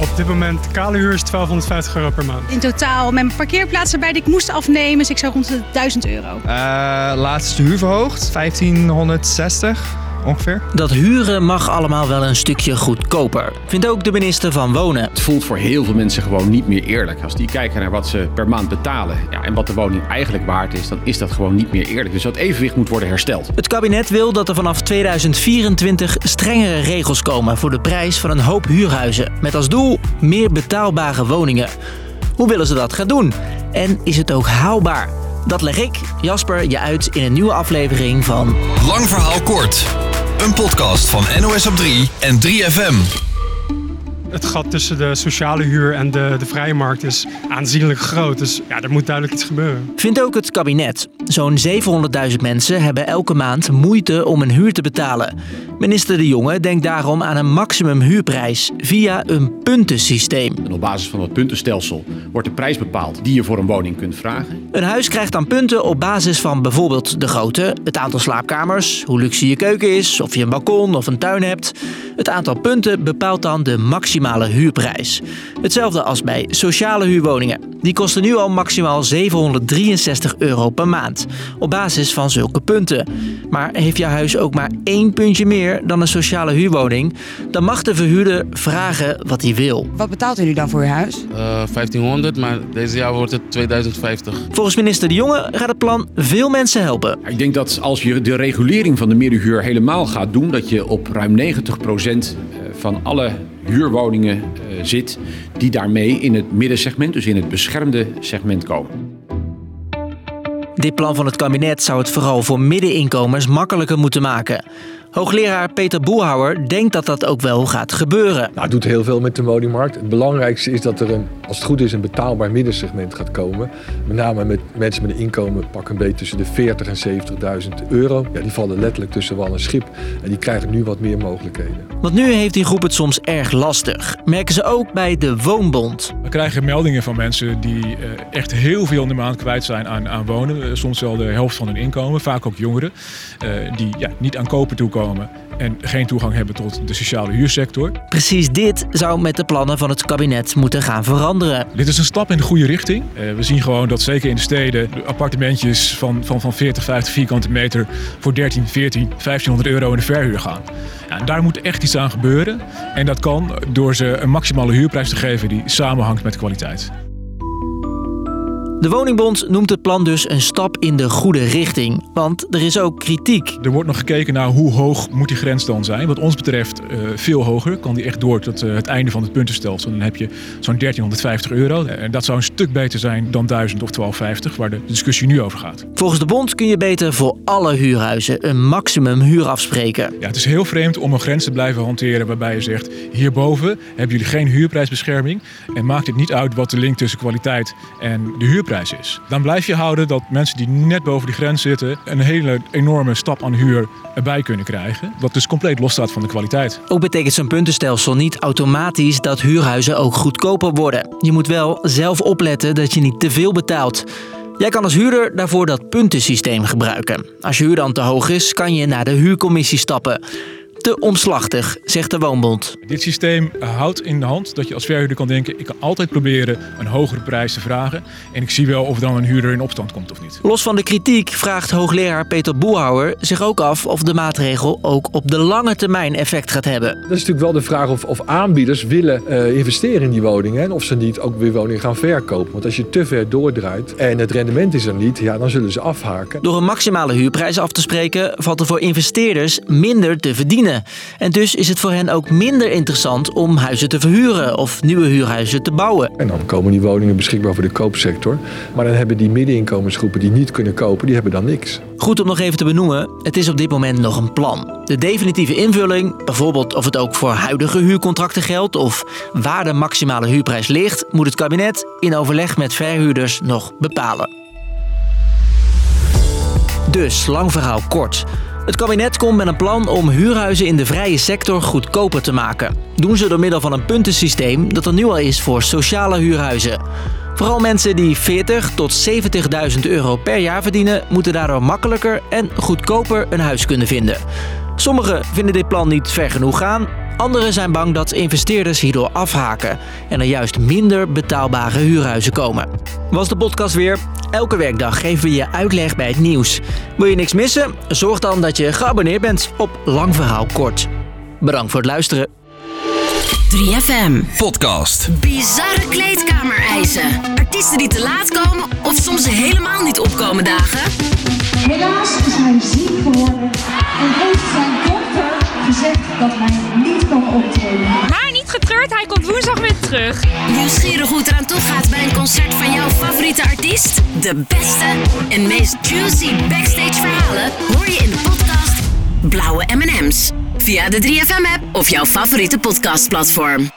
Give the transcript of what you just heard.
Op dit moment, kale huur is 1250 euro per maand. In totaal met mijn parkeerplaats erbij die ik moest afnemen, dus ik zou rond de 1000 euro. Uh, laatste huur verhoogd, 1560 ongeveer. Dat huren mag allemaal wel een stukje goedkoper, vindt ook de minister van Wonen. Het voelt voor heel veel mensen gewoon niet meer eerlijk. Als die kijken naar wat ze per maand betalen ja, en wat de woning eigenlijk waard is, dan is dat gewoon niet meer eerlijk. Dus dat evenwicht moet worden hersteld. Het kabinet wil dat er vanaf 2024 strengere regels komen voor de prijs van een hoop huurhuizen. Met als doel meer betaalbare woningen. Hoe willen ze dat gaan doen? En is het ook haalbaar? Dat leg ik, Jasper, je uit in een nieuwe aflevering van Lang Verhaal Kort. Een podcast van NOS op 3 en 3FM. Het gat tussen de sociale huur en de, de vrije markt is aanzienlijk groot. Dus ja, er moet duidelijk iets gebeuren. Vindt ook het kabinet. Zo'n 700.000 mensen hebben elke maand moeite om een huur te betalen. Minister De Jonge denkt daarom aan een maximum huurprijs via een puntensysteem. En op basis van dat puntenstelsel wordt de prijs bepaald die je voor een woning kunt vragen. Een huis krijgt dan punten op basis van bijvoorbeeld de grootte, het aantal slaapkamers, hoe luxe je keuken is, of je een balkon of een tuin hebt. Het aantal punten bepaalt dan de maximale huurprijs. Hetzelfde als bij sociale huurwoningen. Die kosten nu al maximaal 763 euro per maand, op basis van zulke punten. Maar heeft jouw huis ook maar één puntje meer dan een sociale huurwoning, dan mag de verhuurder vragen wat hij wil. Wat betaalt u nu dan voor uw huis? Uh, 1500, maar deze jaar wordt het 2050. Volgens minister De Jonge gaat het plan veel mensen helpen. Ik denk dat als je de regulering van de middenhuur helemaal gaat doen, dat je op ruim 90% van alle huurwoningen uh, zit die daarmee in het middensegment, dus in het beschermde segment komen. Dit plan van het kabinet zou het vooral voor middeninkomens makkelijker moeten maken. Hoogleraar Peter Boelhouwer denkt dat dat ook wel gaat gebeuren. Nou, het doet heel veel met de woningmarkt. Het belangrijkste is dat er, een, als het goed is, een betaalbaar middensegment gaat komen. Met name met mensen met een inkomen pak een beetje tussen de 40 en 70.000 euro. Ja, die vallen letterlijk tussen wal en schip. En die krijgen nu wat meer mogelijkheden. Want nu heeft die groep het soms erg lastig. Merken ze ook bij de Woonbond. We krijgen meldingen van mensen die echt heel veel in de maand kwijt zijn aan, aan wonen. Soms wel de helft van hun inkomen, vaak ook jongeren. Die ja, niet aan kopen toekomen en geen toegang hebben tot de sociale huursector. Precies dit zou met de plannen van het kabinet moeten gaan veranderen. Dit is een stap in de goede richting. Uh, we zien gewoon dat zeker in de steden de appartementjes van, van, van 40, 50 vierkante meter voor 13, 14, 1500 euro in de verhuur gaan. Ja, daar moet echt iets aan gebeuren. En dat kan door ze een maximale huurprijs te geven die samenhangt met kwaliteit. De Woningbond noemt het plan dus een stap in de goede richting. Want er is ook kritiek. Er wordt nog gekeken naar hoe hoog moet die grens dan zijn. Wat ons betreft uh, veel hoger. Kan die echt door tot uh, het einde van het puntenstelsel. Dan heb je zo'n 1350 euro. En dat zou een stuk beter zijn dan 1000 of 1250, waar de discussie nu over gaat. Volgens de bond kun je beter voor alle huurhuizen een maximum huur afspreken. Ja, het is heel vreemd om een grens te blijven hanteren waarbij je zegt... hierboven hebben jullie geen huurprijsbescherming. En maakt het niet uit wat de link tussen kwaliteit en de huurprijs is. Dan blijf je houden dat mensen die net boven die grens zitten een hele enorme stap aan huur erbij kunnen krijgen. Wat dus compleet losstaat van de kwaliteit. Ook betekent zo'n puntenstelsel niet automatisch dat huurhuizen ook goedkoper worden. Je moet wel zelf opletten dat je niet te veel betaalt. Jij kan als huurder daarvoor dat puntensysteem gebruiken. Als je huur dan te hoog is, kan je naar de huurcommissie stappen te omslachtig, zegt de Woonbond. Dit systeem houdt in de hand dat je als verhuurder kan denken... ik kan altijd proberen een hogere prijs te vragen... en ik zie wel of dan een huurder in opstand komt of niet. Los van de kritiek vraagt hoogleraar Peter Boelhouwer zich ook af... of de maatregel ook op de lange termijn effect gaat hebben. Dat is natuurlijk wel de vraag of, of aanbieders willen uh, investeren in die woningen... en of ze niet ook weer woningen gaan verkopen. Want als je te ver doordraait en het rendement is er niet... ja, dan zullen ze afhaken. Door een maximale huurprijs af te spreken... valt er voor investeerders minder te verdienen. En dus is het voor hen ook minder interessant om huizen te verhuren of nieuwe huurhuizen te bouwen. En dan komen die woningen beschikbaar voor de koopsector. Maar dan hebben die middeninkomensgroepen die niet kunnen kopen, die hebben dan niks. Goed om nog even te benoemen, het is op dit moment nog een plan. De definitieve invulling, bijvoorbeeld of het ook voor huidige huurcontracten geldt of waar de maximale huurprijs ligt, moet het kabinet in overleg met verhuurders nog bepalen. Dus, lang verhaal kort. Het kabinet komt met een plan om huurhuizen in de vrije sector goedkoper te maken. Doen ze door middel van een puntensysteem dat er nu al is voor sociale huurhuizen. Vooral mensen die 40 tot 70.000 euro per jaar verdienen, moeten daardoor makkelijker en goedkoper een huis kunnen vinden. Sommigen vinden dit plan niet ver genoeg gaan, Anderen zijn bang dat investeerders hierdoor afhaken en er juist minder betaalbare huurhuizen komen. Was de podcast weer? Elke werkdag geven we je uitleg bij het nieuws. Wil je niks missen? Zorg dan dat je geabonneerd bent op Lang Verhaal Kort. Bedankt voor het luisteren. 3FM Podcast. Bizarre kleedkamereisen. Artiesten die te laat komen of soms helemaal niet opkomen dagen. Helaas is hij ziek geworden en heeft zijn dokter gezegd dat hij niet kan optreden. Maar niet getreurd, hij komt woensdag weer terug. Nieuwsgierig hoe het eraan toe gaat bij favoriete artiest? De beste en meest juicy backstage verhalen hoor je in de podcast Blauwe M&M's. Via de 3FM app of jouw favoriete podcastplatform.